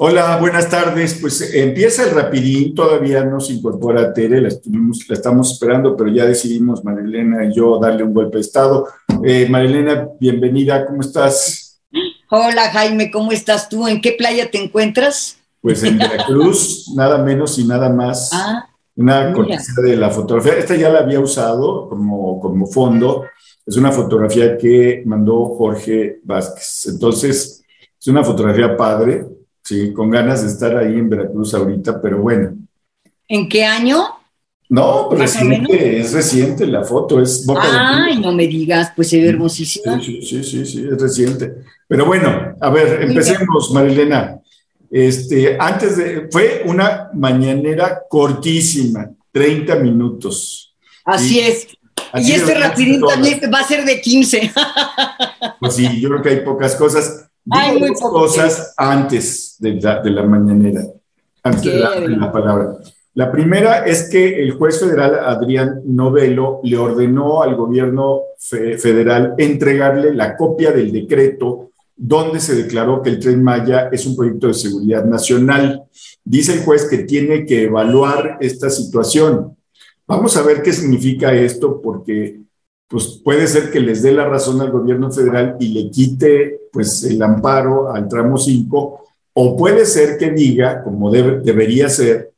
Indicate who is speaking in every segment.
Speaker 1: Hola, buenas tardes. Pues empieza el rapidín, todavía no se incorpora Tere, la, estamos esperando, pero ya decidimos Marilena y yo darle un golpe de estado. Eh, Marilena, bienvenida, ¿cómo estás?
Speaker 2: Hola Jaime, ¿cómo estás tú? ¿En qué playa te encuentras?
Speaker 1: Pues en Veracruz, nada menos y nada más. Ah, una cortesía de la fotografía. Esta ya la había usado como, como fondo. Es una fotografía que mandó Jorge Vázquez. Entonces, es una fotografía padre Sí, con ganas de estar ahí en Veracruz ahorita, pero bueno.
Speaker 2: ¿En qué año?
Speaker 1: No, reciente, es reciente la foto, es
Speaker 2: Ay, no me digas, pues se ve hermosísima.
Speaker 1: Sí, sí, sí, sí, es reciente. Pero bueno, a ver, empecemos, Marilena. Este, antes de, fue una mañanera cortísima, 30 minutos.
Speaker 2: Así es. y este rapidito también va a ser de 15.
Speaker 1: Pues sí, yo creo que hay pocas cosas. Hay dos cosas antes de la, mañanera, antes de la, palabra. La primera es que el juez federal Adrián Novelo le ordenó al gobierno federal entregarle la copia del decreto donde se declaró que el tren Maya es un proyecto de seguridad nacional. Dice el juez que tiene que evaluar esta situación. Vamos a ver qué significa esto porque pues puede ser que les dé la razón al gobierno federal y le quite pues el amparo al tramo 5, o puede ser que diga, como debería ser,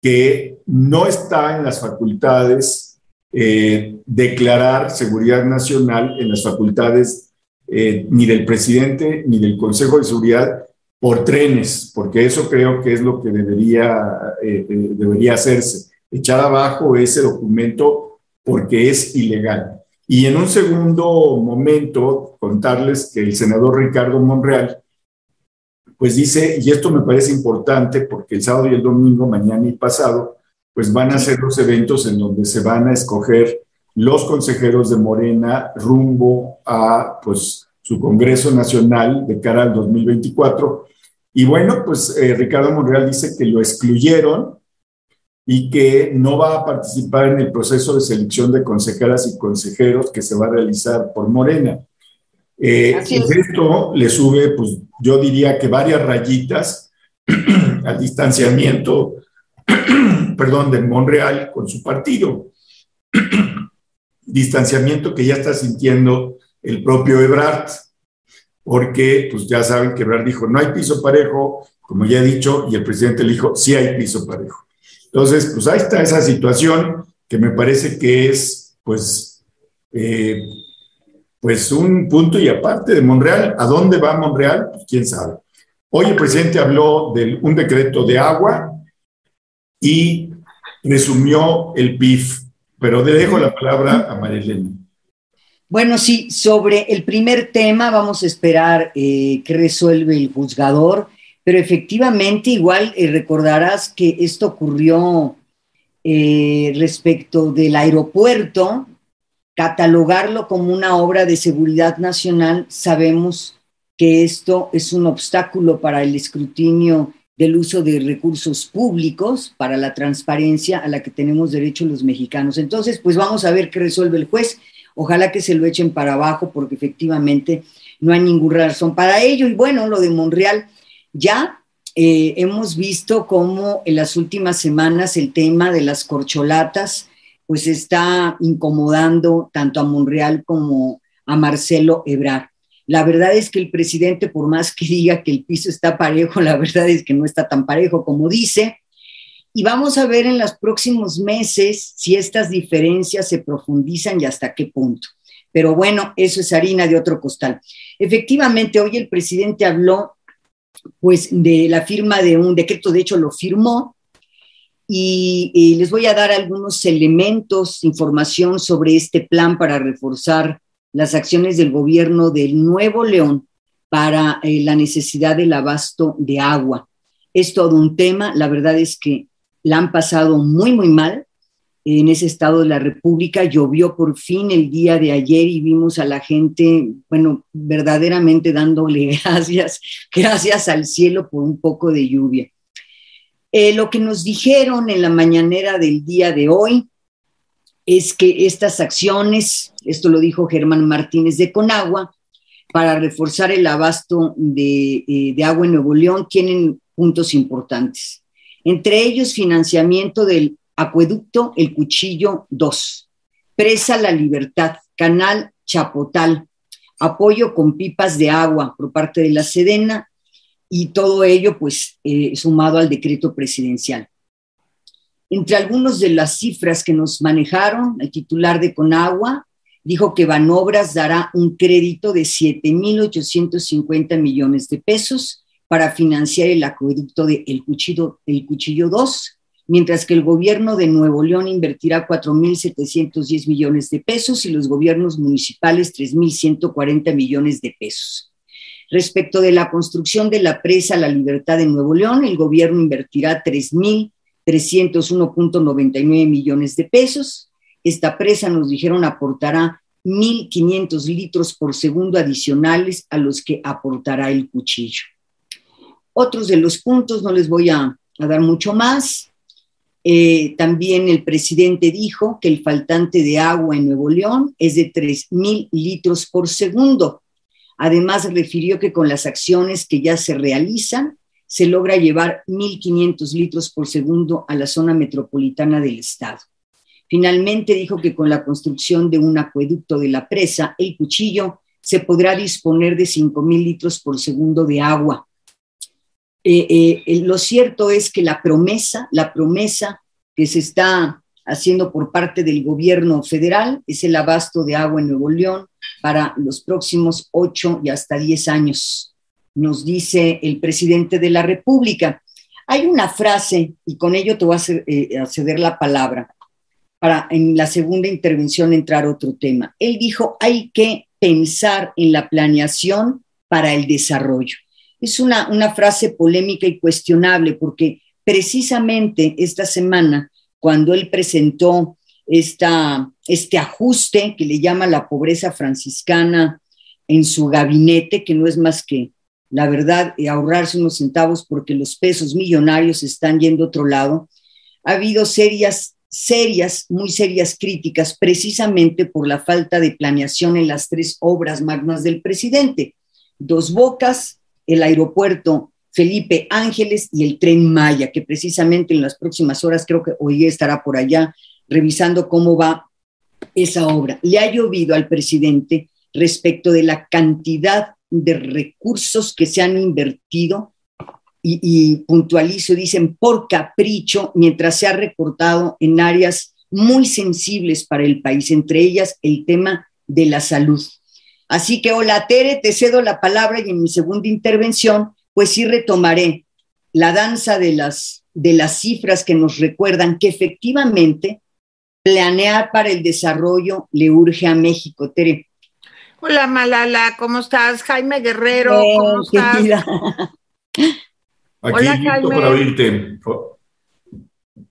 Speaker 1: que no está en las facultades eh, declarar seguridad nacional, en las facultades eh, ni del presidente ni del Consejo de Seguridad por trenes, porque eso creo que es lo que debería, eh, debería hacerse, echar abajo ese documento porque es ilegal. Y en un segundo momento, contarles que el senador Ricardo Monreal, pues dice, y esto me parece importante porque el sábado y el domingo, mañana y pasado, pues van a ser los eventos en donde se van a escoger los consejeros de Morena rumbo a pues su Congreso Nacional de cara al 2024. Y bueno, pues eh, Ricardo Monreal dice que lo excluyeron y que no va a participar en el proceso de selección de consejeras y consejeros que se va a realizar por Morena. Eh, esto le sube, pues yo diría que varias rayitas al distanciamiento, perdón, de Monreal con su partido. distanciamiento que ya está sintiendo el propio Ebrard, porque pues ya saben que Ebrard dijo, no hay piso parejo, como ya he dicho, y el presidente le dijo, sí hay piso parejo. Entonces, pues ahí está esa situación que me parece que es, pues, eh, pues un punto y aparte de Monreal. ¿A dónde va Monreal? Pues quién sabe. Hoy el presidente habló de un decreto de agua y resumió el PIF, pero le dejo la palabra a Marilena.
Speaker 2: Bueno, sí, sobre el primer tema vamos a esperar eh, que resuelve el juzgador pero efectivamente igual eh, recordarás que esto ocurrió eh, respecto del aeropuerto, catalogarlo como una obra de seguridad nacional, sabemos que esto es un obstáculo para el escrutinio del uso de recursos públicos, para la transparencia a la que tenemos derecho los mexicanos. Entonces, pues vamos a ver qué resuelve el juez. Ojalá que se lo echen para abajo porque efectivamente no hay ninguna razón para ello. Y bueno, lo de Monreal, ya eh, hemos visto cómo en las últimas semanas el tema de las corcholatas pues está incomodando tanto a Monreal como a Marcelo Ebrard. La verdad es que el presidente, por más que diga que el piso está parejo, la verdad es que no está tan parejo como dice. Y vamos a ver en los próximos meses si estas diferencias se profundizan y hasta qué punto. Pero bueno, eso es harina de otro costal. Efectivamente, hoy el presidente habló pues de la firma de un decreto, de hecho lo firmó, y, les voy a dar algunos elementos, información sobre este plan para reforzar las acciones del gobierno del Nuevo León para eh, la necesidad del abasto de agua. Es todo un tema, la verdad es que la han pasado muy, muy mal en ese estado de la República. Llovió por fin el día de ayer y vimos a la gente, bueno, verdaderamente dándole gracias, gracias al cielo por un poco de lluvia. Eh, lo que nos dijeron en la mañanera del día de hoy es que estas acciones, esto lo dijo Germán Martínez de Conagua, para reforzar el abasto de, eh, de agua en Nuevo León, tienen puntos importantes. Entre ellos, financiamiento del acueducto El Cuchillo 2, Presa La Libertad, Canal Chapotal, apoyo con pipas de agua por parte de la Sedena y todo ello pues eh, sumado al decreto presidencial. Entre algunas de las cifras que nos manejaron, el titular de Conagua dijo que Banobras dará un crédito de 7.850 millones de pesos para financiar el acueducto de El Cuchillo, el Cuchillo 2, mientras que el gobierno de Nuevo León invertirá 4.710 millones de pesos y los gobiernos municipales 3.140 millones de pesos. Respecto de la construcción de la presa La Libertad de Nuevo León, el gobierno invertirá 3.301.99 millones de pesos. Esta presa, nos dijeron, aportará 1.500 litros por segundo adicionales a los que aportará el cuchillo. Otros de los puntos, no les voy a, dar mucho más. Eh, también el presidente dijo que el faltante de agua en Nuevo León es de 3.000 litros por segundo. Además, refirió que con las acciones que ya se realizan, se logra llevar 1.500 litros por segundo a la zona metropolitana del estado. Finalmente dijo que con la construcción de un acueducto de la presa, el cuchillo, se podrá disponer de 5.000 litros por segundo de agua eh, eh, lo cierto es que la promesa, la promesa que se está haciendo por parte del gobierno federal es el abasto de agua en Nuevo León para los próximos ocho y hasta diez años, nos dice el presidente de la República. Hay una frase, y con ello te voy a, eh, ceder la palabra, para en la segunda intervención entrar otro tema. Él dijo, hay que pensar en la planeación para el desarrollo es una, frase polémica y cuestionable porque precisamente esta semana, cuando él presentó esta, este ajuste que le llama la pobreza franciscana en su gabinete, que no es más que, la verdad, ahorrarse unos centavos porque los pesos millonarios están yendo a otro lado, ha habido serias, serias, muy serias críticas precisamente por la falta de planeación en las tres obras magnas del presidente. Dos Bocas, el aeropuerto Felipe Ángeles y el tren Maya, que precisamente en las próximas horas creo que hoy estará por allá revisando cómo va esa obra. Le ha llovido al presidente respecto de la cantidad de recursos que se han invertido y, puntualizo, dicen por capricho, mientras se ha recortado en áreas muy sensibles para el país, entre ellas el tema de la salud. Así que, hola Tere, te cedo la palabra y en mi segunda intervención, pues sí retomaré la danza de las, de las cifras que nos recuerdan que efectivamente planear para el desarrollo le urge a México. Tere.
Speaker 3: Hola Malala, ¿cómo estás? Jaime Guerrero, ¿cómo estás?
Speaker 1: Hola, Jaime. para oírte.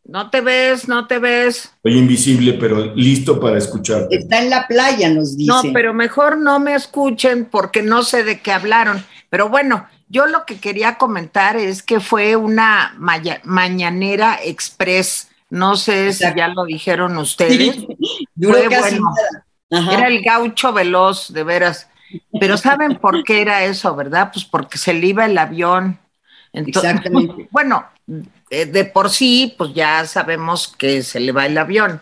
Speaker 3: No te ves, no te ves.
Speaker 1: Soy invisible, pero listo para escucharte.
Speaker 2: Está en la playa, nos dice.
Speaker 3: No, pero mejor no me escuchen porque no sé de qué hablaron. Pero bueno, yo lo que quería comentar es que fue una mañanera express. No sé si ya lo dijeron ustedes. fue bueno. Era el gaucho veloz, de veras. Pero ¿saben por qué era eso, verdad? Pues porque se le iba el avión.
Speaker 2: Exactamente.
Speaker 3: Bueno, eh, de por sí, pues ya sabemos que se le va el avión,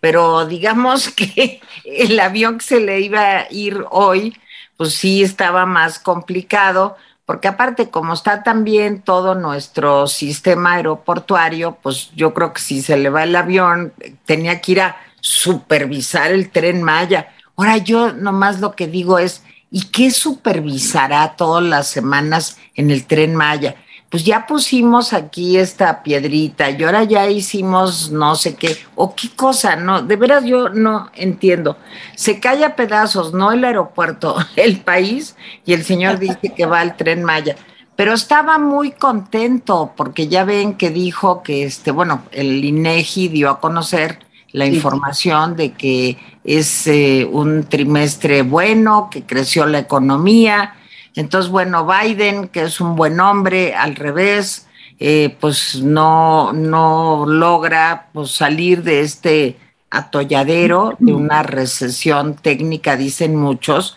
Speaker 3: pero digamos que el avión que se le iba a ir hoy, pues sí estaba más complicado, porque aparte como está también todo nuestro sistema aeroportuario, pues yo creo que si se le va el avión, tenía que ir a supervisar el tren Maya. Ahora yo nomás lo que digo es, ¿y qué supervisará todas las semanas en el tren Maya? Pues ya pusimos aquí esta piedrita y ahora ya hicimos no sé qué, o qué cosa, no, de veras yo no entiendo. Se cae a pedazos, no el aeropuerto, el país, y el señor dice que va al tren Maya. Pero estaba muy contento porque ya ven que dijo que, este, bueno, el INEGI dio a conocer la información de que es eh, un trimestre bueno, que creció la economía, entonces, bueno, Biden, que es un buen hombre, al revés, eh, pues no, no logra pues, salir de este atolladero, de una recesión técnica, dicen muchos,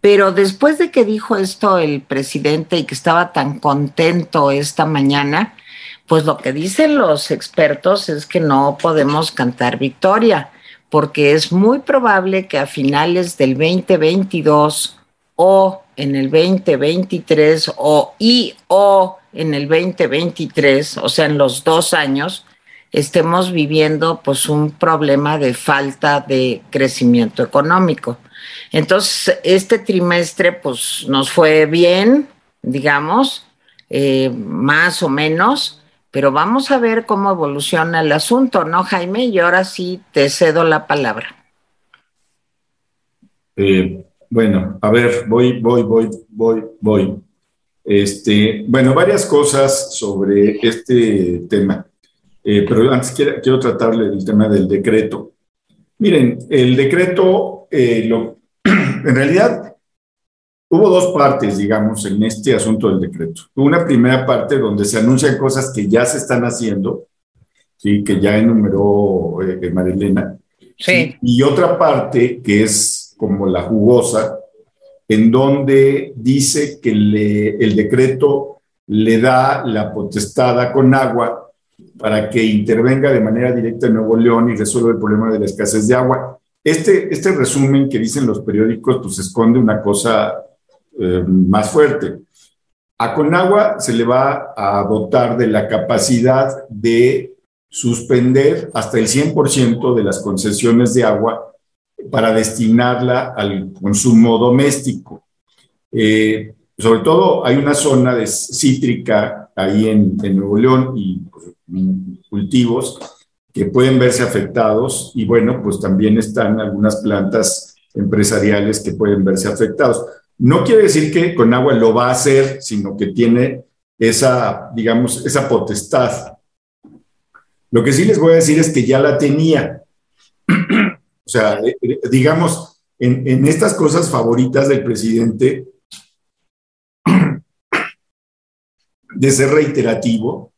Speaker 3: Pero después de que dijo esto el presidente y que estaba tan contento esta mañana, pues lo que dicen los expertos es que no podemos cantar victoria, porque es muy probable que a finales del 2022 o en el 2023 o y o en el 2023, o sea, en los dos años, estemos viviendo pues un problema de falta de crecimiento económico. Entonces, este trimestre pues nos fue bien, digamos, eh, más o menos, pero vamos a ver cómo evoluciona el asunto, ¿no, Jaime? Y ahora sí te cedo la palabra.
Speaker 1: Eh, bueno, a ver, voy, voy, voy, voy, voy. Este, bueno, varias cosas sobre este tema, eh, pero antes quiero, quiero, tratarle del tema del decreto. Miren, el decreto, eh, lo, en realidad, Hubo dos partes, digamos, en este asunto del decreto. Una primera parte donde se anuncian cosas que ya se están haciendo, ¿sí? que ya enumeró eh, Marilena.
Speaker 3: Sí.
Speaker 1: Y otra parte que es como la jugosa, en donde dice que el decreto le da la potestada con agua para que intervenga de manera directa en Nuevo León y resuelva el problema de la escasez de agua. Este, este resumen que dicen los periódicos, pues esconde una cosa eh, más fuerte. A Conagua se le va a dotar de la capacidad de suspender hasta el 100% de las concesiones de agua para destinarla al consumo doméstico. Eh, sobre todo hay una zona de cítrica ahí en, Nuevo León y pues, cultivos que pueden verse afectados y bueno, pues también están algunas plantas empresariales que pueden verse afectados. No quiere decir que con agua lo va a hacer, sino que tiene esa, digamos, esa potestad. Lo que sí les voy a decir es que ya la tenía. O sea, eh, eh, digamos, en, estas cosas favoritas del presidente, de ser reiterativo,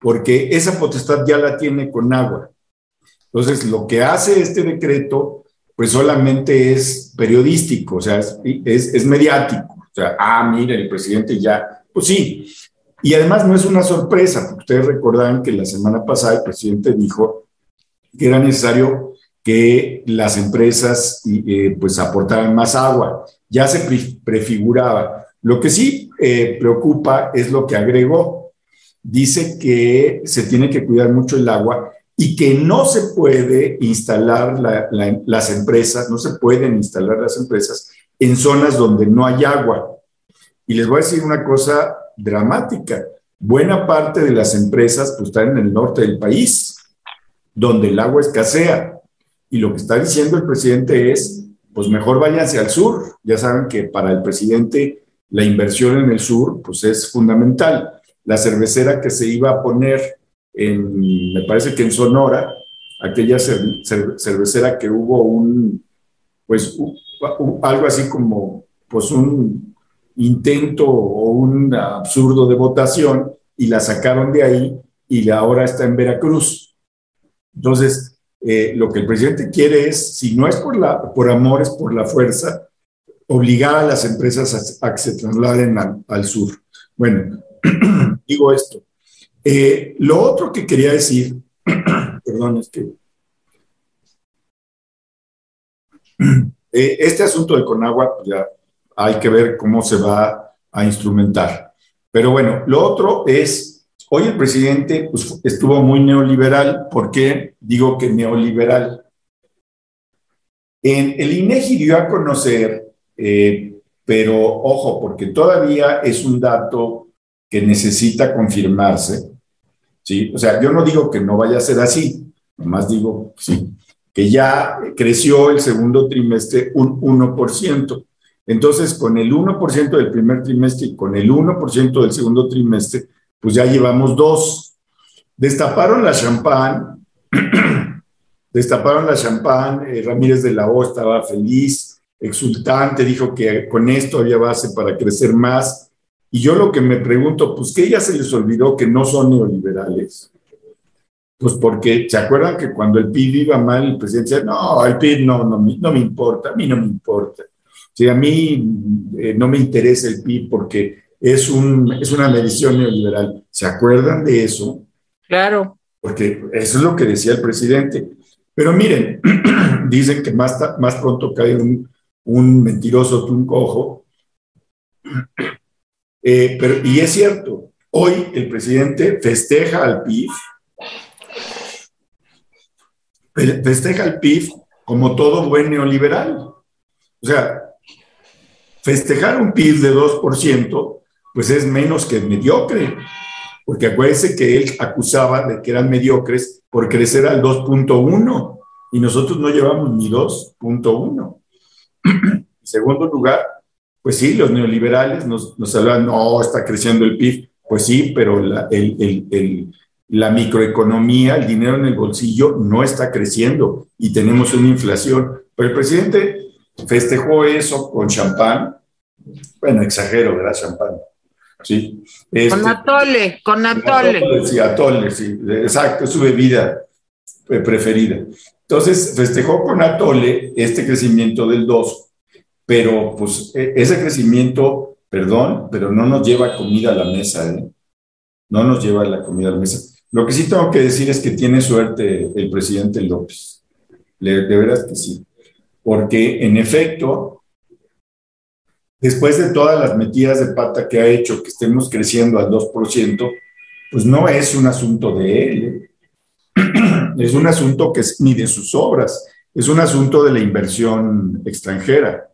Speaker 1: porque esa potestad ya la tiene con agua. Entonces, lo que hace este decreto pues solamente es periodístico, o sea, es, es, mediático. O sea, ah, mire, el presidente ya, pues sí. Y además no es una sorpresa, porque ustedes recordarán que la semana pasada el presidente dijo que era necesario que las empresas eh, pues aportaran más agua. Ya se prefiguraba. Lo que sí eh, preocupa es lo que agregó. Dice que se tiene que cuidar mucho el agua y que no se puede instalar las empresas, no se pueden instalar las empresas en zonas donde no hay agua. Y les voy a decir una cosa dramática. Buena parte de las empresas pues, están en el norte del país, donde el agua escasea. Y lo que está diciendo el presidente es, pues mejor váyanse al sur. Ya saben que para el presidente la inversión en el sur pues es fundamental. La cervecera que se iba a poner me parece que en Sonora, aquella cervecera que hubo un, pues, algo así como, pues un intento o un absurdo de votación y la sacaron de ahí y ahora está en Veracruz. Entonces, eh, lo que el presidente quiere es, si no es por, la, por amor, es por la fuerza, obligar a las empresas a, que se trasladen al sur. Bueno, digo esto. Eh, lo otro que quería decir, perdón, es que eh, este asunto de Conagua, pues ya hay que ver cómo se va a instrumentar. Pero bueno, lo otro es, hoy el presidente pues, estuvo muy neoliberal. ¿Por qué digo que neoliberal? En el INEGI dio a conocer, eh, pero ojo, porque todavía es un dato que necesita confirmarse, ¿sí? O sea, yo no digo que no vaya a ser así, nomás digo, sí, que ya creció el segundo trimestre un 1%. Entonces, con el 1% del primer trimestre y con el 1% del segundo trimestre, pues ya llevamos dos. Destaparon la champán, destaparon la champán, eh, Ramírez de la O estaba feliz, exultante, dijo que con esto había base para crecer más y yo lo que me pregunto, pues que ya se les olvidó que no son neoliberales. Pues porque, ¿se acuerdan que cuando el PIB iba mal, el presidente decía, no, el PIB no, no, me importa, a mí no me importa. Si a mí eh, no me interesa el PIB porque es, un, es una medición neoliberal. ¿Se acuerdan de eso?
Speaker 3: Claro.
Speaker 1: Porque eso es lo que decía el presidente. Pero miren, dicen que más, más pronto cae un, un mentiroso que un cojo. Eh, pero, y es cierto, hoy el presidente festeja al PIB, festeja al PIB como todo buen neoliberal. O sea, festejar un PIB de 2%, pues es menos que mediocre, porque acuérdense que él acusaba de que eran mediocres por crecer al 2.1 y nosotros no llevamos ni 2.1. En segundo lugar, pues sí, los neoliberales nos, nos hablan, no, está creciendo el PIB. Pues sí, pero la, la microeconomía, el dinero en el bolsillo no está creciendo y tenemos una inflación. Pero el presidente festejó eso con champán. Bueno, exagero, ¿verdad? Champán. Sí.
Speaker 3: Este, con atole, con atole.
Speaker 1: Sí, atole, sí, exacto, es su bebida preferida. Entonces, festejó con atole este crecimiento del 2, pero pues e, ese crecimiento, perdón, pero no nos lleva comida a la mesa, ¿eh? No nos lleva la comida a la mesa. Lo que sí tengo que decir es que tiene suerte el presidente López. de veras que sí. Porque en efecto, después de todas las metidas de pata que ha hecho que estemos creciendo al 2%, pues no es un asunto de él. ¿eh? es un asunto que es ni de sus obras, es un asunto de la inversión extranjera,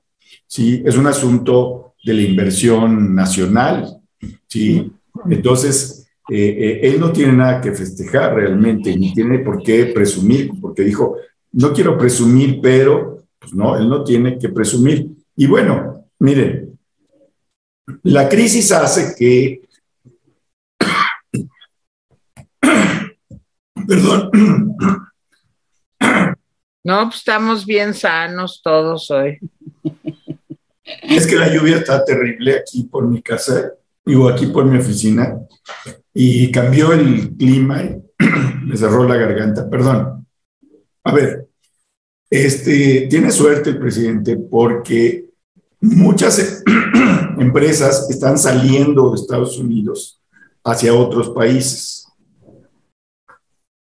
Speaker 1: ¿sí? Es un asunto de la inversión nacional, ¿sí? Entonces, eh, eh, él no tiene nada que festejar realmente, ni tiene por qué presumir, porque dijo, no quiero presumir, pero, pues no, él no tiene que presumir. Y bueno, miren, la crisis hace que Perdón.
Speaker 3: No, pues estamos bien sanos todos hoy.
Speaker 1: Es que la lluvia está terrible aquí por mi casa, digo aquí por mi oficina, y cambió el clima y me cerró la garganta, perdón. A ver, este, tiene suerte el presidente porque muchas empresas están saliendo de Estados Unidos hacia otros países.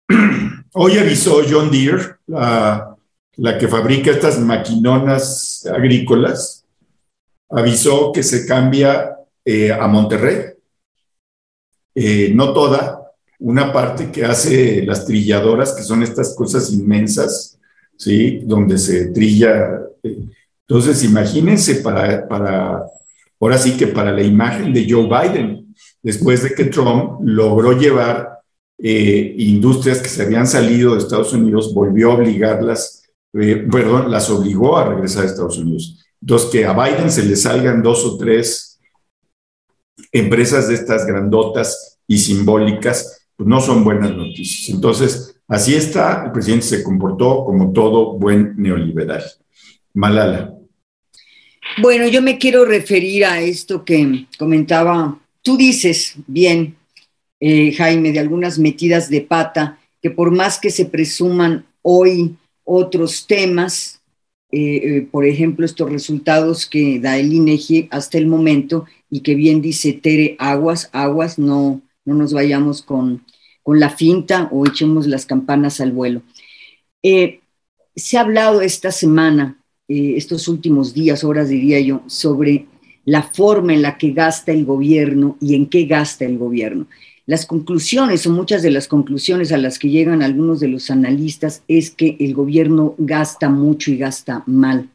Speaker 1: Hoy avisó John Deere, la, que fabrica estas maquinonas agrícolas, avisó que se cambia eh, a Monterrey. Eh, no toda, una parte que hace las trilladoras, que son estas cosas inmensas, ¿sí? Donde se trilla. Eh, entonces, imagínense para, ahora sí que para la imagen de Joe Biden, después de que Trump logró llevar eh, industrias que se habían salido de Estados Unidos, volvió a obligarlas, eh, perdón, las obligó a regresar a Estados Unidos. Entonces, que a Biden se le salgan dos o tres empresas de estas grandotas y simbólicas, pues no son buenas noticias. Entonces, así está, el presidente se comportó como todo buen neoliberal. Malala.
Speaker 2: Bueno, yo me quiero referir a esto que comentaba. Tú dices bien eh, Jaime, de algunas metidas de pata, que por más que se presuman hoy otros temas, eh, eh, por ejemplo, estos resultados que da el INEGI hasta el momento y que bien dice Tere, aguas, aguas, no, no nos vayamos con, con la finta o echemos las campanas al vuelo. se ha hablado esta semana, estos últimos días, horas diría yo, sobre la forma en la que gasta el gobierno y en qué gasta el gobierno. Las conclusiones o muchas de las conclusiones a las que llegan algunos de los analistas es que el gobierno gasta mucho y gasta mal.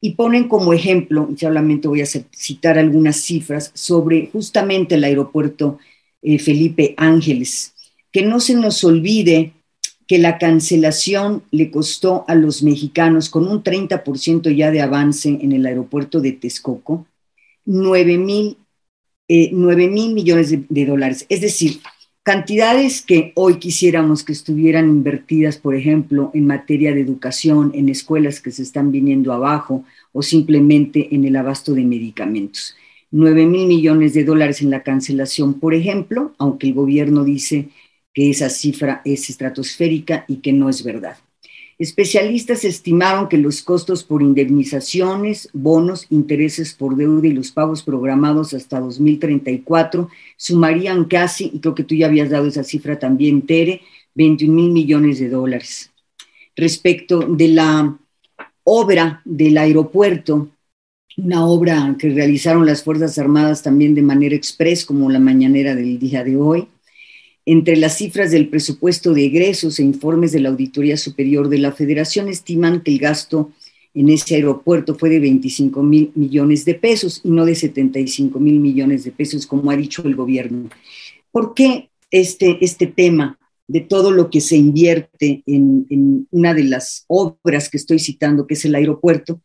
Speaker 2: Y ponen como ejemplo, solamente voy a citar algunas cifras sobre justamente el aeropuerto eh, Felipe Ángeles. Que no se nos olvide que la cancelación le costó a los mexicanos, con un 30% ya de avance en el aeropuerto de Texcoco, 9 mil 9 eh, mil millones de, dólares. Es decir, cantidades que hoy quisiéramos que estuvieran invertidas, por ejemplo, en materia de educación, en escuelas que se están viniendo abajo o simplemente en el abasto de medicamentos. 9 mil millones de dólares en la cancelación, por ejemplo, aunque el gobierno dice que esa cifra es estratosférica y que no es verdad. Especialistas estimaron que los costos por indemnizaciones, bonos, intereses por deuda y los pagos programados hasta 2034 sumarían casi, y creo que tú ya habías dado esa cifra también, Tere, 21 mil millones de dólares. Respecto de la obra del aeropuerto, una obra que realizaron las Fuerzas Armadas también de manera express, como la mañanera del día de hoy, entre las cifras del presupuesto de egresos e informes de la Auditoría Superior de la Federación estiman que el gasto en ese aeropuerto fue de 25 mil millones de pesos y no de 75 mil millones de pesos, como ha dicho el gobierno. ¿Por qué este, este tema de todo lo que se invierte en, en una de las obras que estoy citando, que es el aeropuerto?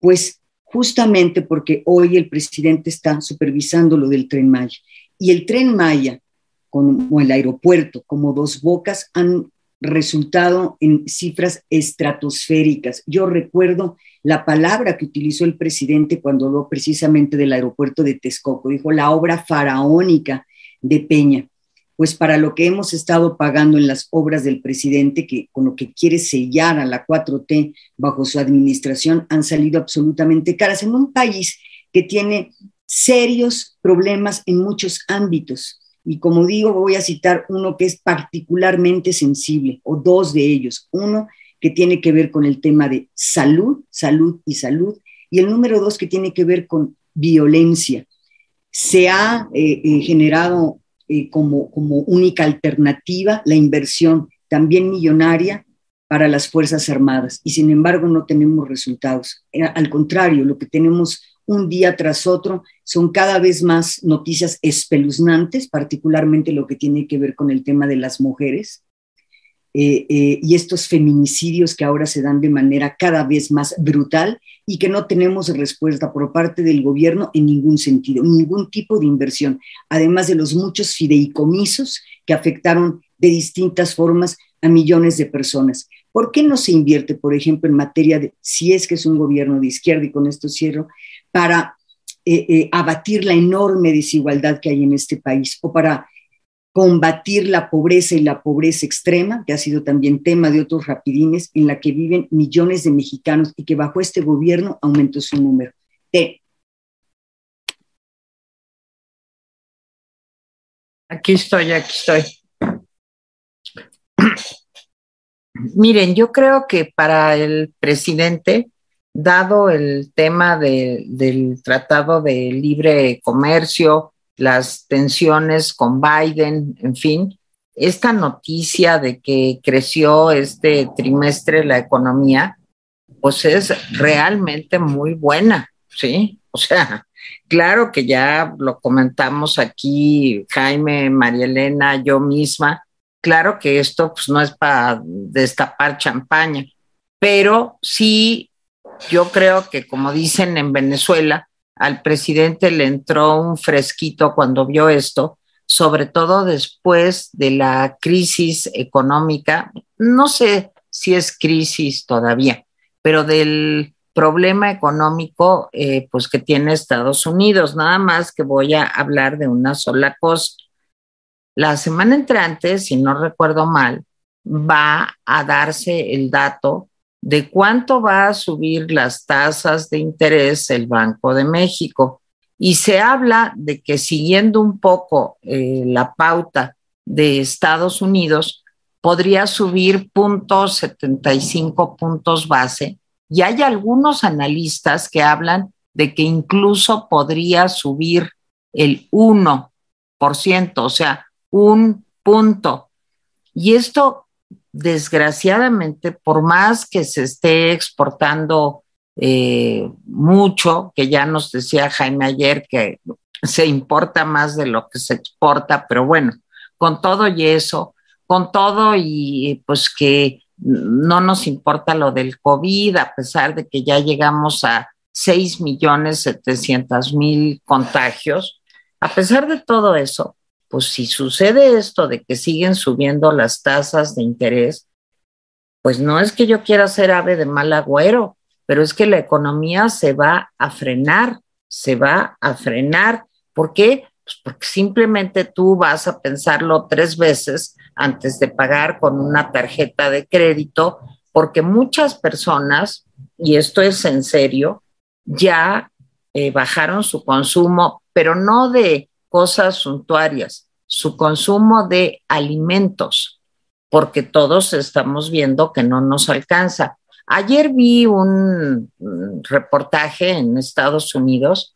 Speaker 2: Pues justamente porque hoy el presidente está supervisando lo del tren Maya. Y el tren Maya como el aeropuerto, como dos bocas, han resultado en cifras estratosféricas. Yo recuerdo la palabra que utilizó el presidente cuando habló precisamente del aeropuerto de Texcoco, dijo la obra faraónica de Peña. Pues para lo que hemos estado pagando en las obras del presidente, que con lo que quiere sellar a la 4T bajo su administración, han salido absolutamente caras en un país que tiene serios problemas en muchos ámbitos y como digo, voy a citar uno que es particularmente sensible, o dos de ellos. Uno que tiene que ver con el tema de salud, salud y salud, y el número dos que tiene que ver con violencia. Se ha eh, eh, generado eh, como, como única alternativa la inversión también millonaria para las Fuerzas Armadas, y sin embargo no tenemos resultados. Al contrario, lo que tenemos un día tras otro. Son cada vez más noticias espeluznantes, particularmente lo que tiene que ver con el tema de las mujeres. Eh, eh, y estos feminicidios que ahora se dan de manera cada vez más brutal y que no tenemos respuesta por parte del gobierno en ningún sentido, ningún tipo de inversión, además de los muchos fideicomisos que afectaron de distintas formas a millones de personas. ¿Por qué no se invierte, por ejemplo, en materia de, si es que es un gobierno de izquierda, y con esto cierro, para eh, eh, abatir la enorme desigualdad que hay en este país o para combatir la pobreza y la pobreza extrema, que ha sido también tema de otros rapidines, en la que viven millones de mexicanos y que bajo este gobierno aumentó su número.
Speaker 3: Aquí estoy, aquí estoy. Miren, yo creo que para el presidente dado el tema del Tratado de Libre Comercio, las tensiones con Biden, en fin, esta noticia de que creció este trimestre la economía, pues es realmente muy buena, ¿sí? O sea, claro que ya lo comentamos aquí, Jaime, María Elena, yo misma, claro que esto pues no es para destapar champaña, pero sí yo creo que, como dicen en Venezuela, al presidente le entró un fresquito cuando vio esto, sobre todo después de la crisis económica, no sé si es crisis todavía, pero del problema económico eh, pues que tiene Estados Unidos. Nada más que voy a hablar de una sola cosa. La semana entrante, si no recuerdo mal, va a darse el dato de cuánto va a subir las tasas de interés el Banco de México. Y se habla de que siguiendo un poco eh, la pauta de Estados Unidos, podría subir puntos 75 puntos base. Y hay algunos analistas que hablan de que incluso podría subir el 1%, o sea, un punto. Y esto desgraciadamente, por más que se esté exportando eh, mucho, que ya nos decía Jaime ayer que se importa más de lo que se exporta, pero bueno, con todo y eso, con todo y pues que no nos importa lo del COVID, a pesar de que ya llegamos a 6 millones 700 mil contagios, a pesar de todo eso, pues si sucede esto de que siguen subiendo las tasas de interés, pues no es que yo quiera ser ave de mal agüero, pero es que la economía se va a frenar, se va a frenar. ¿Por qué? Pues porque simplemente tú vas a pensarlo tres veces antes de pagar con una tarjeta de crédito porque muchas personas, y esto es en serio, ya eh, bajaron su consumo, pero no de cosas suntuarias, su consumo de alimentos, porque todos estamos viendo que no nos alcanza. Ayer vi un reportaje en Estados Unidos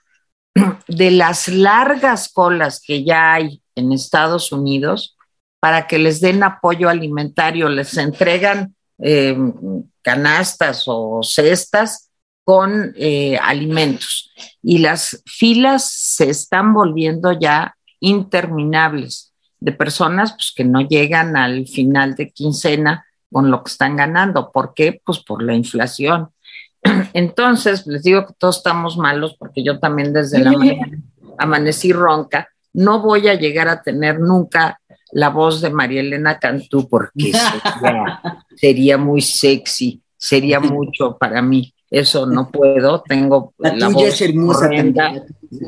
Speaker 3: de las largas colas que ya hay en Estados Unidos para que les den apoyo alimentario, les entregan em, canastas o cestas con eh, alimentos y las filas se están volviendo ya interminables de personas pues, que no llegan al final de quincena con lo que están ganando. ¿Por qué? Pues por la inflación. Entonces, les digo que todos estamos malos porque yo también desde la mañana amanecí ronca. No voy a llegar a tener nunca la voz de María Elena Cantú porque sería, muy sexy, sería mucho para mí. Eso no puedo, tengo
Speaker 2: la, voz hermosa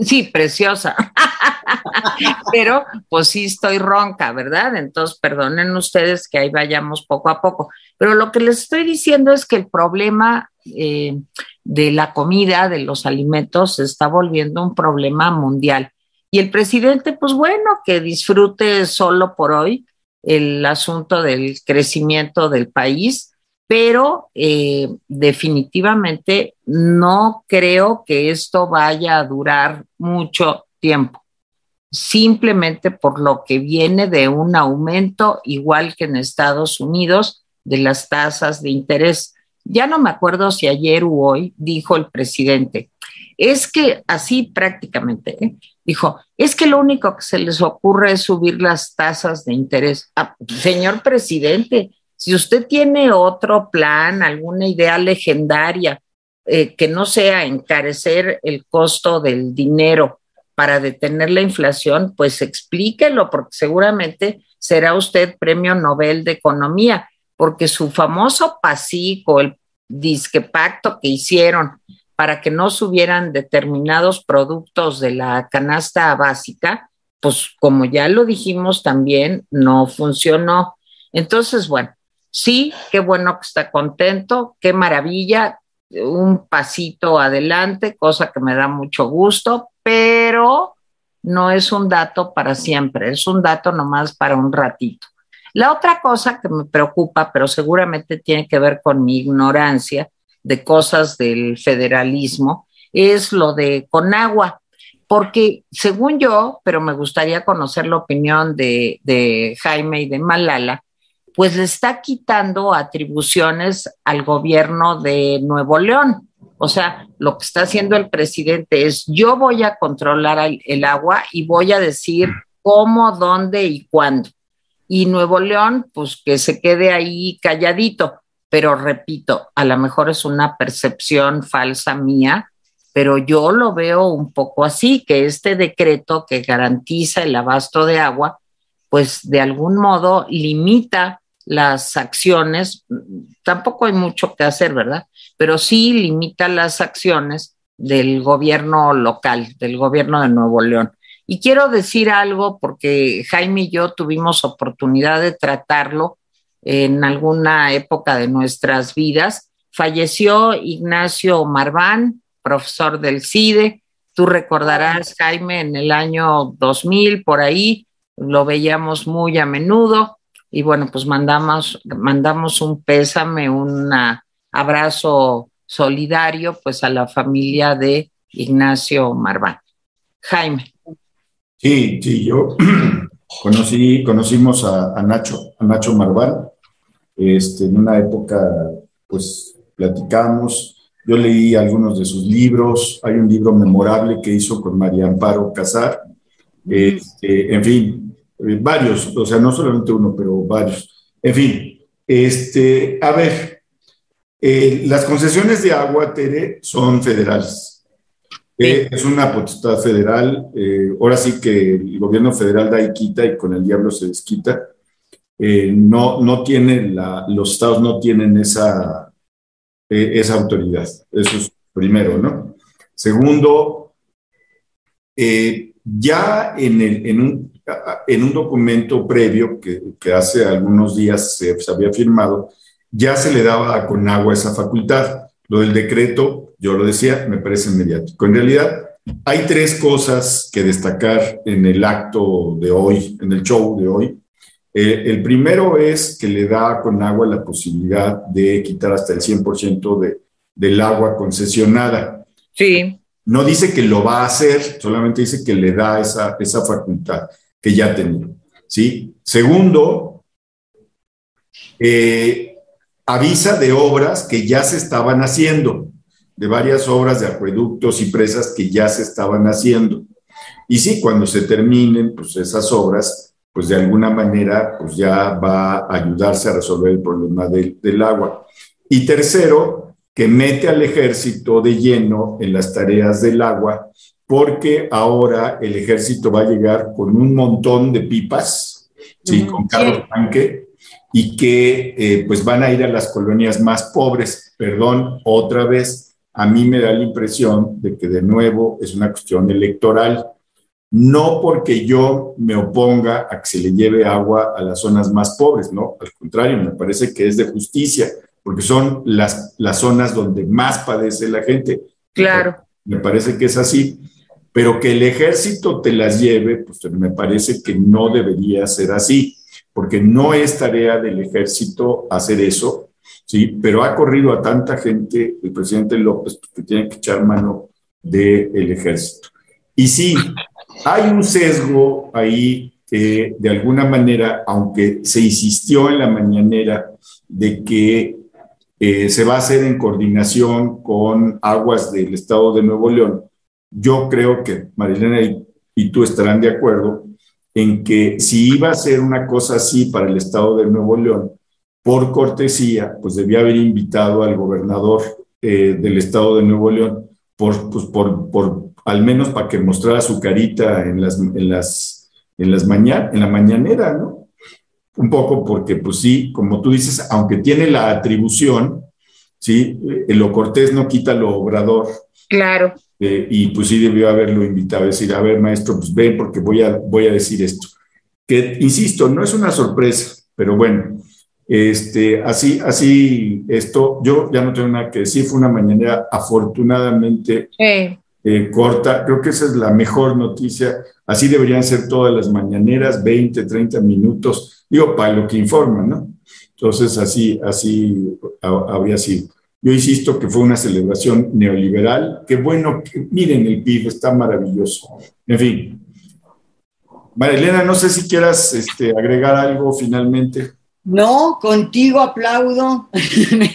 Speaker 3: Sí, preciosa. Pero pues sí estoy ronca, ¿verdad? Entonces, perdonen ustedes que ahí vayamos poco a poco. Pero lo que les estoy diciendo es que el problema eh, de la comida, de los alimentos, se está volviendo un problema mundial. Y el presidente, pues bueno, que disfrute solo por hoy el asunto del crecimiento del país, pero eh, definitivamente no creo que esto vaya a durar mucho tiempo simplemente por lo que viene de un aumento, igual que en Estados Unidos, de las tasas de interés. Ya no me acuerdo si ayer u hoy dijo el presidente, es que así prácticamente, ¿eh? dijo, es que lo único que se les ocurre es subir las tasas de interés. Ah, señor presidente, si usted tiene otro plan, alguna idea legendaria, eh, que no sea encarecer el costo del dinero para detener la inflación, pues explíquelo, porque seguramente será usted premio Nobel de Economía, porque su famoso pasico, el disque pacto que hicieron para que no subieran determinados productos de la canasta básica, pues como ya lo dijimos también, no funcionó. Entonces, bueno, sí, qué bueno que está contento, qué maravilla, un pasito adelante, cosa que me da mucho gusto, pero no es un dato para siempre, es un dato nomás para un ratito. La otra cosa que me preocupa, pero seguramente tiene que ver con mi ignorancia de cosas del federalismo, es lo de Conagua, porque según yo, pero me gustaría conocer la opinión de, de Jaime y de Malala, pues le está quitando atribuciones al gobierno de Nuevo León. O sea, lo que está haciendo el presidente es yo voy a controlar el, agua y voy a decir cómo, dónde y cuándo. Y Nuevo León, pues que se quede ahí calladito. Pero repito, a lo mejor es una percepción falsa mía, pero yo lo veo un poco así, que este decreto que garantiza el abasto de agua, pues de algún modo limita las acciones, tampoco hay mucho que hacer, ¿verdad? Pero sí limita las acciones del gobierno local, del gobierno de Nuevo León. Y quiero decir algo porque Jaime y yo tuvimos oportunidad de tratarlo en alguna época de nuestras vidas. Falleció Ignacio Marván, profesor del CIDE. Tú recordarás, Jaime, en el año 2000, por ahí, lo veíamos muy a menudo y bueno, pues mandamos, mandamos un pésame, un abrazo solidario pues a la familia de Ignacio Marván. Jaime.
Speaker 1: Sí, sí, yo conocí, conocimos a, Nacho, a Nacho Marván, este, en una época, pues platicamos, yo leí algunos de sus libros, hay un libro memorable que hizo con María Amparo Casar, este, en fin, eh, varios, o sea, no solamente uno, pero varios. En fin, este, a ver, eh, las concesiones de agua, Tere, son federales. Eh, es una potestad federal. ahora sí que el gobierno federal da y quita y con el diablo se desquita. no, no tiene la, los estados no tienen esa, esa autoridad. Eso es primero, ¿no? Segundo, ya en, el, en un en un documento previo que, hace algunos días se, había firmado, ya se le daba a Conagua esa facultad. Lo del decreto, yo lo decía, me parece mediático. En realidad, hay tres cosas que destacar en el acto de hoy, en el show de hoy. Eh, el primero es que le da a Conagua la posibilidad de quitar hasta el 100% de, del agua concesionada.
Speaker 3: Sí.
Speaker 1: No dice que lo va a hacer, solamente dice que le da esa, esa facultad que ya tenía. ¿sí? Segundo, eh, avisa de obras que ya se estaban haciendo, de varias obras de acueductos y presas que ya se estaban haciendo. Y sí, cuando se terminen pues esas obras, pues de alguna manera pues ya va a ayudarse a resolver el problema del, del agua. Y tercero, que mete al ejército de lleno en las tareas del agua, porque ahora el ejército va a llegar con un montón de pipas, ¿sí? con carros tanque, y que eh, pues van a ir a las colonias más pobres. Perdón, otra vez, a mí me da la impresión de que de nuevo es una cuestión electoral. No porque yo me oponga a que se le lleve agua a las zonas más pobres, no, al contrario, me parece que es de justicia porque son las, las zonas donde más padece la gente.
Speaker 3: Claro.
Speaker 1: Me parece que es así, pero que el ejército te las lleve, pues me parece que no debería ser así, porque no es tarea del ejército hacer eso, ¿sí? Pero ha corrido a tanta gente el presidente López pues, que tiene que echar mano del ejército. Y sí, hay un sesgo ahí que de alguna manera, aunque se insistió en la mañanera de que eh, se va a hacer en coordinación con aguas del estado de Nuevo León. Yo creo que Marilena y, tú estarán de acuerdo en que si iba a ser una cosa así para el estado de Nuevo León, por cortesía, pues debía haber invitado al gobernador eh, del estado de Nuevo León, por, pues por, por, al menos para que mostrara su carita en las, en las, en las mañana, en la mañanera, ¿no? Un poco porque, pues sí, como tú dices, aunque tiene la atribución, ¿sí? Eh, lo cortés no quita lo obrador.
Speaker 3: Claro.
Speaker 1: Eh, y pues sí debió haberlo invitado a decir, a ver, maestro, pues ven porque voy a, voy a decir esto. Que, insisto, no es una sorpresa, pero bueno, este, así, así, esto, yo ya no tengo nada que decir, fue una mañanera afortunadamente eh, corta, creo que esa es la mejor noticia, así deberían ser todas las mañaneras, 20, 30 minutos, Digo, para lo que informan, ¿no? Entonces, así, así habría sido. Yo insisto que fue una celebración neoliberal, que bueno, miren el PIB, está maravilloso. En fin. Marilena, no sé si quieras este, agregar algo finalmente.
Speaker 2: No, contigo aplaudo. me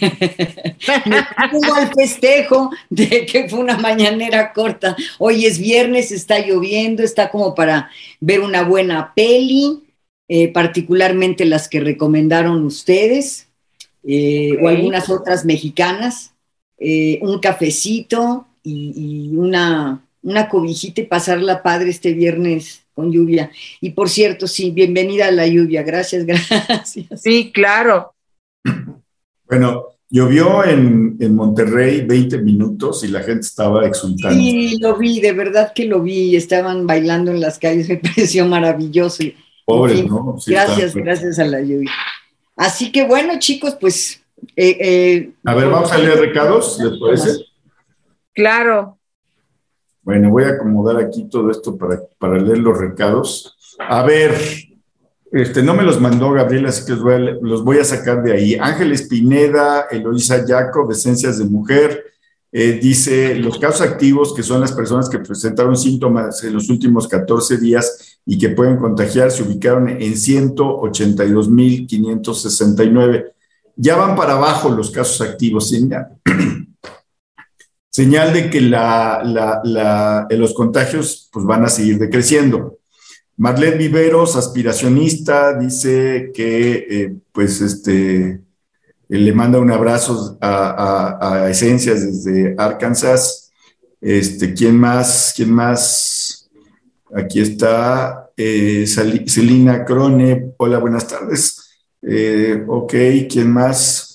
Speaker 2: pongo al festejo de que fue una mañanera corta. Hoy es viernes, está lloviendo, está como para ver una buena peli. Eh, particularmente las que recomendaron ustedes eh, o algunas otras mexicanas, eh, un cafecito y, una, una cobijita y pasarla padre este viernes con lluvia. Y por cierto, sí, bienvenida a la lluvia. Gracias, gracias.
Speaker 3: Sí, claro.
Speaker 1: Bueno, llovió en, en, Monterrey 20 minutos y la gente estaba exultando.
Speaker 2: Sí, lo vi, de verdad que lo vi. Estaban bailando en las calles, me pareció maravilloso.
Speaker 1: Pobres, ¿no?
Speaker 2: gracias, gracias a la lluvia. Así que bueno, chicos, pues. Eh, eh,
Speaker 1: a ver, vamos a leer recados, ¿les parece?
Speaker 3: Claro.
Speaker 1: Bueno, voy a acomodar aquí todo esto para, para leer los recados. A ver, este, no me los mandó Gabriel, así que los voy, a, sacar de ahí. Ángel Espineda, Eloisa Jacob, Esencias de Mujer, eh, dice, los casos activos, que son las personas que presentaron síntomas en los últimos 14 días y que pueden contagiar, se ubicaron en 182.569. Ya van para abajo los casos activos, señal, señal de que la, los contagios pues, van a seguir decreciendo. Marlene Viveros, aspiracionista, dice que eh, pues este le manda un abrazo a, Esencias desde Arkansas. Este, ¿Quién más? ¿Quién más? Aquí está eh, Celina Crone. Hola, buenas tardes. Eh, ok, ¿quién más?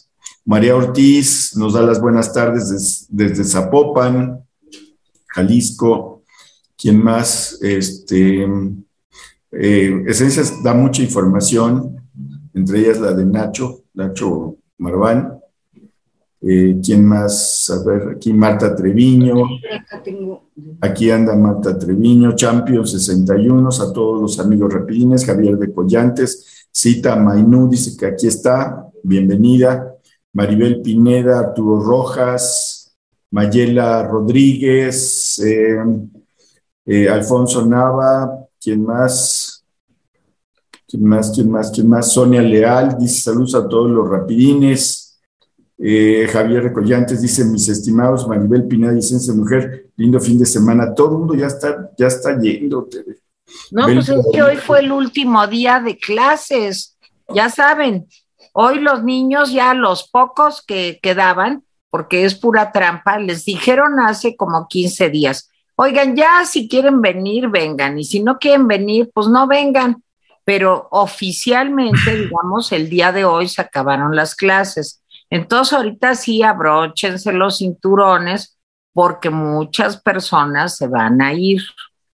Speaker 1: María Ortiz nos da las buenas tardes desde Zapopan, Jalisco. ¿Quién más? Este, eh, Esencias da mucha información, entre ellas la de Nacho, Nacho Marván. Eh, ¿Quién más? A ver, aquí Marta Treviño. Aquí anda Marta Treviño, Champions 61, a todos los amigos rapidines, Javier de Collantes, Cita Mainú dice que aquí está, bienvenida. Maribel Pineda, Arturo Rojas, Mayela Rodríguez, eh, eh, Alfonso Nava, ¿quién más? ¿Quién más? ¿Quién más? ¿Quién más? Sonia Leal dice saludos a todos los rapidines. Eh, Javier Recollantes dice, mis estimados, Maribel Pineda, licencia mujer, lindo fin de semana. Todo el mundo ya está, ya está yendo.
Speaker 3: No, pues es que hoy fue el último día de clases, ya saben. Hoy los niños, ya los pocos que quedaban, porque es pura trampa, les dijeron hace como 15 días, oigan, ya si quieren venir, vengan, y si no quieren venir, pues no vengan. Pero oficialmente, digamos, el día de hoy se acabaron las clases. Entonces ahorita sí abróchense los cinturones porque muchas personas se van a ir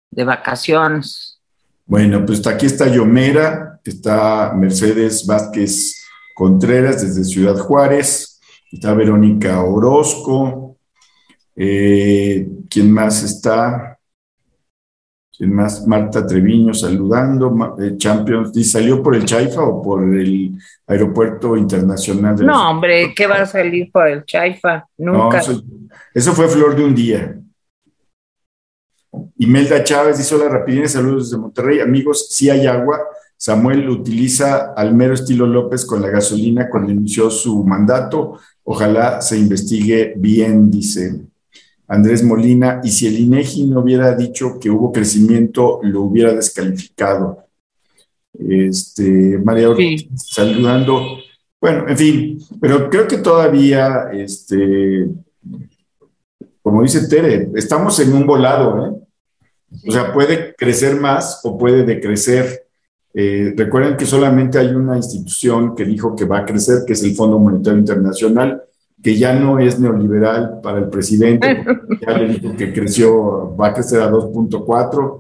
Speaker 3: de vacaciones.
Speaker 1: Bueno, pues aquí está Yomera, está Mercedes Vázquez Contreras desde Ciudad Juárez, está Verónica Orozco, eh, ¿quién más está? más? Marta Treviño saludando, eh, Champions, ¿y salió por el Chaifa o por el aeropuerto internacional? De
Speaker 3: no, hombre, ¿qué va a salir por el Chaifa? Nunca.
Speaker 1: eso, fue flor de un día. Imelda Chávez dice, hola, rapidines, saludos desde Monterrey. Amigos, si hay agua. Samuel utiliza al mero estilo López con la gasolina cuando inició su mandato. Ojalá se investigue bien, dice. Andrés Molina, y si el INEGI no hubiera dicho que hubo crecimiento, lo hubiera descalificado. Este, María saludando. Bueno, en fin, pero creo que todavía, este, como dice Tere, estamos en un volado, ¿eh? O sea, puede crecer más o puede decrecer. Eh, recuerden que solamente hay una institución que dijo que va a crecer, que es el Fondo Monetario Internacional, que ya no es neoliberal para el presidente, ya le dijo que creció, va a crecer a 2.4.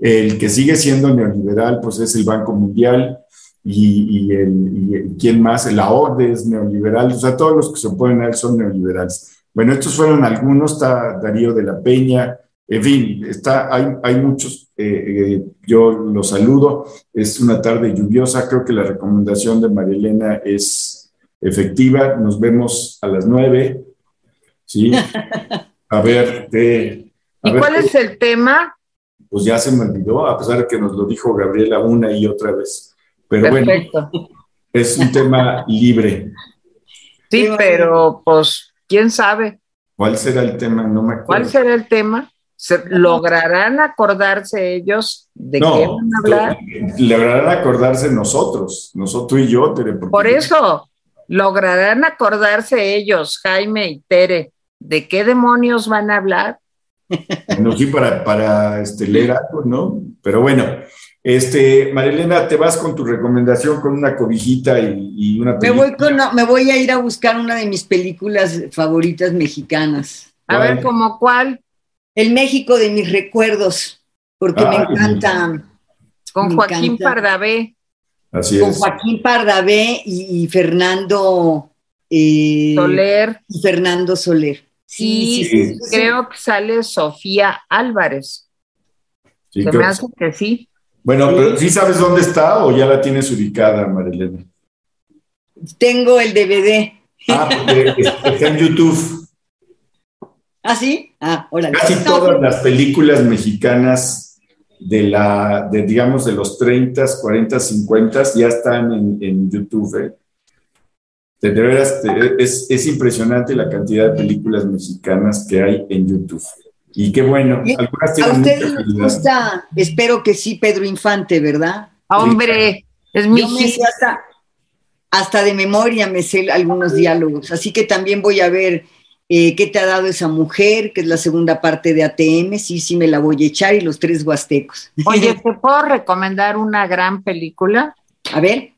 Speaker 1: El que sigue siendo neoliberal, pues es el Banco Mundial y, el, ¿quién más? La OCDE es neoliberal, o sea, todos los que se oponen a él son neoliberales. Bueno, estos fueron algunos, está Darío de la Peña, en fin, está, hay, hay muchos, eh, eh, yo los saludo, es una tarde lluviosa, creo que la recomendación de María Elena es efectiva. Nos vemos a las nueve. ¿sí? A ver,
Speaker 3: ¿Y cuál es el tema?
Speaker 1: Pues ya se me olvidó, a pesar de que nos lo dijo Gabriela una y otra vez. Pero bueno, es un tema libre.
Speaker 3: Sí, pero pues, ¿quién sabe?
Speaker 1: ¿Cuál será el tema? No me acuerdo.
Speaker 3: ¿Cuál será el tema? ¿Lograrán acordarse ellos de qué van a hablar?
Speaker 1: Lograrán acordarse nosotros, nosotros y yo.
Speaker 3: Por eso, ¿Lograrán acordarse ellos, Jaime y Tere, de qué demonios van a hablar?
Speaker 1: No, sí, para, para este, leer algo, ¿no? Pero bueno, este, Marilena, te vas con tu recomendación con una cobijita y, una
Speaker 2: película. Me voy, me voy a ir a buscar una de mis películas favoritas mexicanas.
Speaker 3: A ver, ¿como cuál?
Speaker 2: El México de mis recuerdos, porque me encanta.
Speaker 3: Con Joaquín Pardavé
Speaker 2: con Joaquín Pardavé y, Fernando
Speaker 3: eh, Soler.
Speaker 2: Y Fernando Soler.
Speaker 3: Sí, creo que sale Sofía Álvarez. Se me hace que sí.
Speaker 1: Bueno, pero ¿sí sabes dónde está o ya la tienes ubicada, Marilena?
Speaker 2: Tengo el DVD.
Speaker 1: Ah, porque está en YouTube.
Speaker 2: ¿Ah, sí? Ah,
Speaker 1: Casi todas las películas mexicanas de la, de, digamos, de los 30, 40, 50 ya están en, YouTube. ¿eh? De veras, es, es, impresionante la cantidad de películas mexicanas que hay en YouTube. Y qué bueno.
Speaker 2: ¿A usted les gusta? Espero que sí, Pedro Infante, ¿verdad?
Speaker 3: Hombre, es mi
Speaker 2: hasta, hasta de memoria me sé algunos diálogos, así que también voy a ver eh, ¿Qué te ha dado esa mujer? Que es la segunda parte de ATM. Sí, sí, me la voy a echar y los tres huastecos.
Speaker 3: Oye, ¿te puedo recomendar una gran película?
Speaker 2: A ver.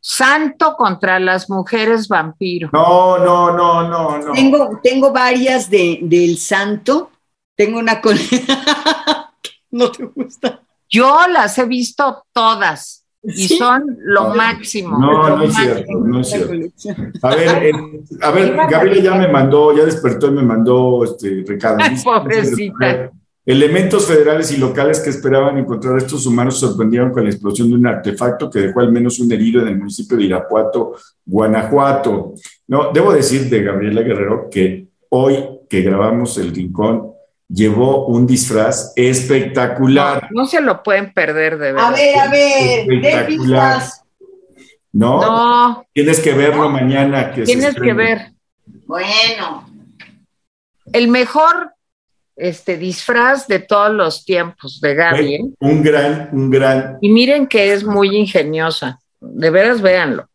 Speaker 3: Santo contra las mujeres vampiro.
Speaker 1: No, no, no, no, no.
Speaker 2: Tengo, tengo varias de, del Santo. Tengo una con. no te gusta.
Speaker 3: Yo las he visto todas. Y son lo máximo.
Speaker 1: No, no es cierto, no es cierto. A ver, eh, a ver, Gabriela ya me mandó, ya despertó y me mandó este recado.
Speaker 3: pobrecita.
Speaker 1: Elementos federales y locales que esperaban encontrar a estos humanos sorprendieron con la explosión de un artefacto que dejó al menos un herido en el municipio de Irapuato, Guanajuato. No, debo decir de Gabriela Guerrero que hoy que grabamos El Rincón, llevó un disfraz espectacular.
Speaker 3: No, se lo pueden perder de verdad.
Speaker 2: A ver, a ver, espectacular.
Speaker 1: ¿No? No. Tienes que verlo mañana.
Speaker 3: Que Tienes que ver.
Speaker 2: Bueno.
Speaker 3: El mejor este disfraz de todos los tiempos de Gaby. ¿eh?
Speaker 1: Un gran, un gran.
Speaker 3: Y miren que es muy ingeniosa. De veras, véanlo.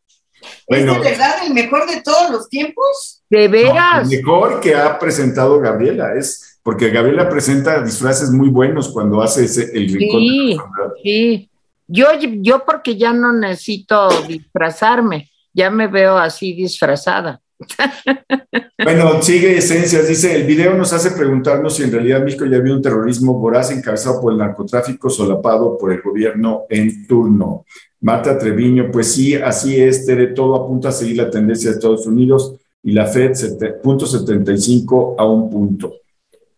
Speaker 2: ¿Es de verdad el mejor de todos los tiempos?
Speaker 3: De veras.
Speaker 1: el mejor que ha presentado Gabriela es porque Gabriela presenta disfraces muy buenos cuando hace ese, el rincón.
Speaker 3: Sí, sí. Yo, yo porque ya no necesito disfrazarme, ya me veo así disfrazada.
Speaker 1: Bueno, sigue Esencias, dice, el video nos hace preguntarnos si en realidad México ya había un terrorismo voraz encabezado por el narcotráfico solapado por el gobierno en turno. Marta Treviño, pues sí, así es, Tere, todo apunta a seguir la tendencia de Estados Unidos y la Fed, punto 75 a un punto.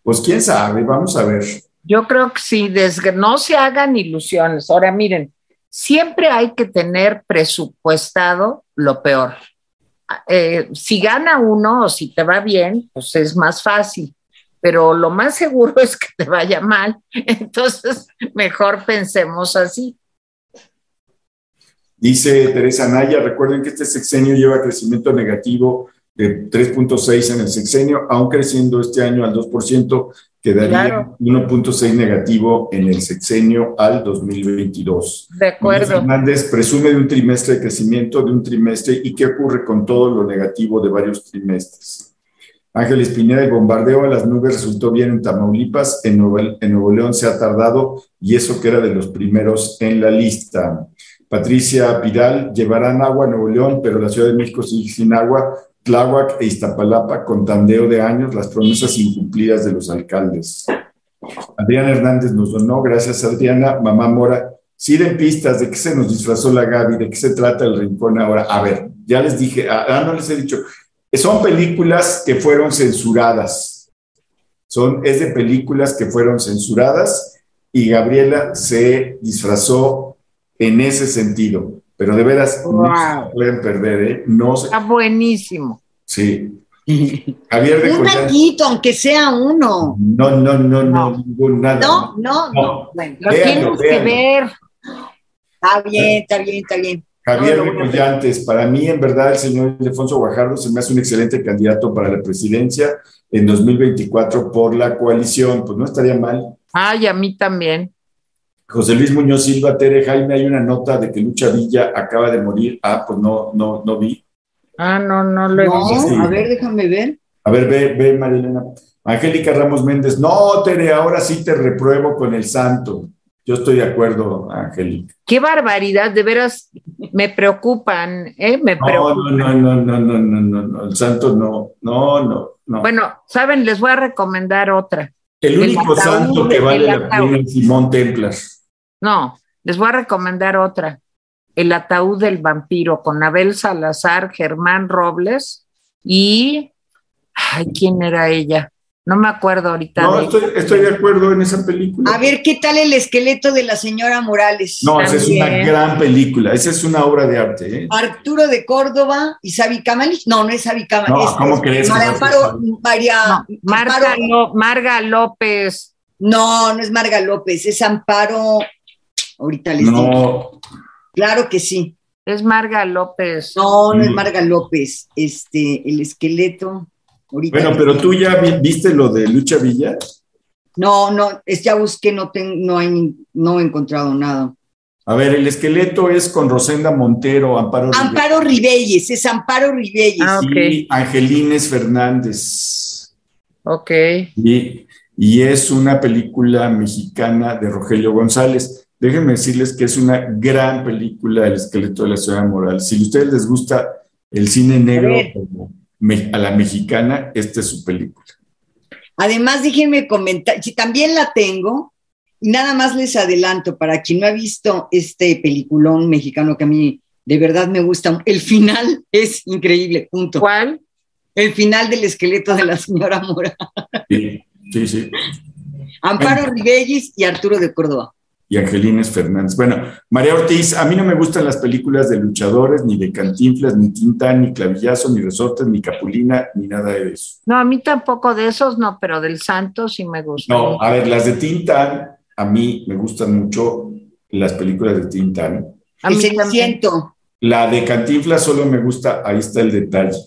Speaker 1: Pues quién sabe, vamos a ver.
Speaker 3: Yo creo que sí, no se hagan ilusiones. Ahora miren, siempre hay que tener presupuestado lo peor. Eh, si gana uno o si te va bien, pues es más fácil, pero lo más seguro es que te vaya mal. Entonces, mejor pensemos así.
Speaker 1: Dice Teresa Naya, recuerden que este sexenio lleva crecimiento negativo de 3.6 en el sexenio, aún creciendo este año al 2%, quedaría 1.6 negativo en el sexenio al 2022.
Speaker 3: De acuerdo.
Speaker 1: Fernández presume de un trimestre de crecimiento de un trimestre y qué ocurre con todo lo negativo de varios trimestres. Ángel Espineda, el bombardeo a las nubes resultó bien en Tamaulipas, en Nuevo, en Nuevo León se ha tardado y eso que era de los primeros en la lista. Patricia Pidal, llevarán agua a Nuevo León, pero la Ciudad de México sigue sin agua. Tláhuac e Iztapalapa con tandeo de años las promesas incumplidas de los alcaldes. Adriana Hernández nos donó, gracias Adriana, mamá Mora. Si den pistas de qué se nos disfrazó la Gaby, de qué se trata el rincón ahora. A ver, ya les dije, ah, ah no les he dicho, son películas que fueron censuradas. Son, es de películas que fueron censuradas y Gabriela se disfrazó en ese sentido. Pero de veras, no se pueden perder, ¿eh? No
Speaker 3: Está buenísimo.
Speaker 1: Sí. Javier
Speaker 2: de Un ratito, aunque sea uno.
Speaker 1: No, no, no, no, ningún nada.
Speaker 2: No, no, no.
Speaker 3: Bueno, lo tienes que ver.
Speaker 2: Está bien, está bien, está bien.
Speaker 1: Javier no, para mí en verdad el señor Alfonso Guajardo se me hace un excelente candidato para la presidencia en 2024 por la coalición, pues no estaría mal.
Speaker 3: Ay, a mí también.
Speaker 1: José Luis Muñoz Silva, Tere Jaime, hay una nota de que Lucha Villa acaba de morir. Ah, pues no, no, no vi.
Speaker 3: Ah, no, no lo he visto.
Speaker 2: A ver, déjame ver.
Speaker 1: A ver, ve, ve, Marilena. Angélica Ramos Méndez, no, Tere, ahora sí te repruebo con el santo. Yo estoy de acuerdo, Angélica.
Speaker 3: Qué barbaridad, de veras me preocupan, ¿eh? Me preocupan.
Speaker 1: No, no, no, no, no, no, no, no, el santo no, no, no, no.
Speaker 3: Bueno, saben, les voy a recomendar otra.
Speaker 1: El único santo que vale la pena es Simón Templar.
Speaker 3: No, les voy a recomendar otra. El ataúd del vampiro con Abel Salazar, Germán Robles y... Ay, ¿quién era ella? No me acuerdo ahorita.
Speaker 1: No, estoy, de acuerdo en esa película.
Speaker 2: A ver, ¿qué tal el esqueleto de la señora Morales?
Speaker 1: No, esa es una gran película, esa es una obra de arte. ¿eh?
Speaker 2: Arturo de Córdoba y Sabi Kamalich. No, no es Sabi Kamalich.
Speaker 1: No, ¿cómo crees?
Speaker 2: María,
Speaker 3: Marga, Marga López.
Speaker 2: No, no es Marga López, es Amparo Ahorita les digo. Claro que sí.
Speaker 3: Es Marga López.
Speaker 2: No, no es Marga López. Este, el esqueleto.
Speaker 1: bueno, pero tú ya viste lo de Lucha Villa.
Speaker 2: No, no, es, ya busqué, no, no, hay, no he encontrado nada.
Speaker 1: A ver, el esqueleto es con Rosenda Montero, Amparo
Speaker 2: Amparo Ribelles, es Amparo Ribelles.
Speaker 1: Ah, Y Angelines Fernández.
Speaker 3: Ok.
Speaker 1: Y, y es una película mexicana de Rogelio González. Déjenme decirles que es una gran película El esqueleto de la ciudad moral. Si a ustedes les gusta el cine negro a, la mexicana, esta es su película.
Speaker 2: Además, déjenme comentar, si también la tengo, y nada más les adelanto, para quien no ha visto este peliculón mexicano que a mí de verdad me gusta, el final es increíble, punto.
Speaker 3: ¿Cuál?
Speaker 2: El final del esqueleto de la señora Mora.
Speaker 1: Sí, sí, sí.
Speaker 2: Amparo Ribellis y Arturo de Córdoba
Speaker 1: y Angelines Fernández. Bueno, María Ortiz, a mí no me gustan las películas de luchadores, ni de cantinflas, ni Tintán, ni Clavillazo, ni Resortes, ni Capulina, ni nada de eso.
Speaker 3: No, a mí tampoco de esos, no, pero del Santo sí me gusta.
Speaker 1: No, a ver, las de Tintán, a mí me gustan mucho las películas de Tintán.
Speaker 2: A mí siento.
Speaker 1: La de Cantinflas solo me gusta, ahí está el detalle.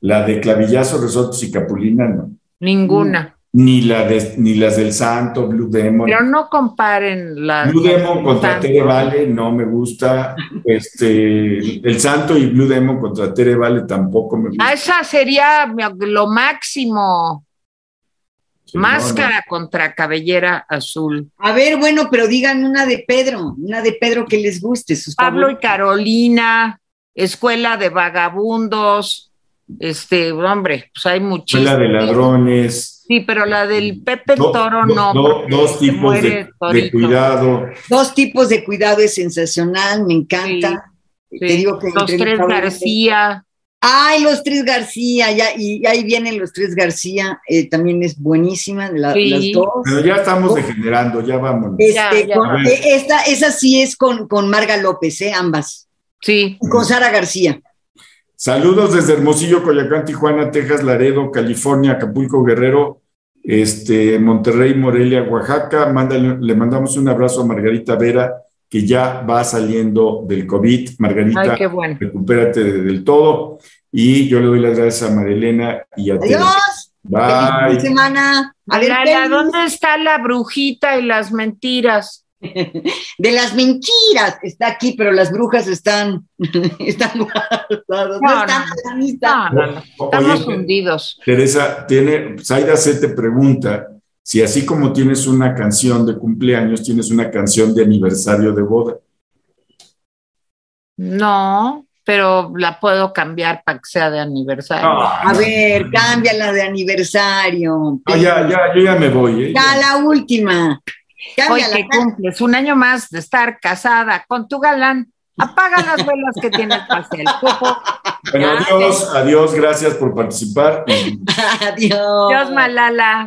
Speaker 1: La de Clavillazo, Resortes y Capulina, no.
Speaker 3: Ninguna
Speaker 1: ni, la ni las del Santo, Blue Demon.
Speaker 3: Pero no comparen la.
Speaker 1: Blue Demon contra Tere Vale no me gusta. Este, el Santo y Blue Demon contra Tere Vale tampoco me gusta.
Speaker 3: Ah, esa sería lo máximo. Máscara contra cabellera azul.
Speaker 2: A ver, bueno, pero digan una de Pedro, una de Pedro que les guste. Sus
Speaker 3: Pablo y Carolina, Escuela de Vagabundos, este, hombre, pues hay muchísimas.
Speaker 1: Escuela de Ladrones.
Speaker 3: Sí, pero la del Pepe Toro no.
Speaker 1: dos tipos de, cuidado.
Speaker 2: Dos tipos de cuidado es sensacional, me encanta.
Speaker 3: Te digo que los tres García.
Speaker 2: Ay, los tres García, ya, y ahí vienen los tres García, eh, también es buenísima, las dos.
Speaker 1: Pero ya estamos degenerando, ya vamos.
Speaker 2: Este, eh, esta, esa sí es con, con Marga López, ¿eh? ambas.
Speaker 3: Sí.
Speaker 2: Y con Sara García.
Speaker 1: Saludos desde Hermosillo, Coyacán, Tijuana, Texas, Laredo, California, Acapulco, Guerrero, este, Monterrey, Morelia, Oaxaca. le mandamos un abrazo a Margarita Vera, que ya va saliendo del COVID. Margarita, recupérate del todo. Y yo le doy las gracias a Marilena y a
Speaker 2: Adiós.
Speaker 1: Bye.
Speaker 2: semana.
Speaker 3: A ver, ¿dónde está la brujita y las mentiras?
Speaker 2: de las mentiras está aquí, pero las brujas están, están guardadas. No,
Speaker 3: están, Estamos hundidos.
Speaker 1: Teresa, tiene, Zaida se te pregunta si así como tienes una canción de cumpleaños, tienes una canción de aniversario de boda.
Speaker 3: No, pero la puedo cambiar para que sea de aniversario.
Speaker 2: a ver, cámbiala de aniversario.
Speaker 1: Ah, ya, ya, yo ya me voy. ¿eh?
Speaker 2: Ya, la última.
Speaker 3: Hoy que cumples un año más de estar casada con tu galán, apaga las velas que tiene el pastel.
Speaker 1: Bueno, adiós, adiós, gracias por participar.
Speaker 2: adiós.
Speaker 3: Adiós, Malala.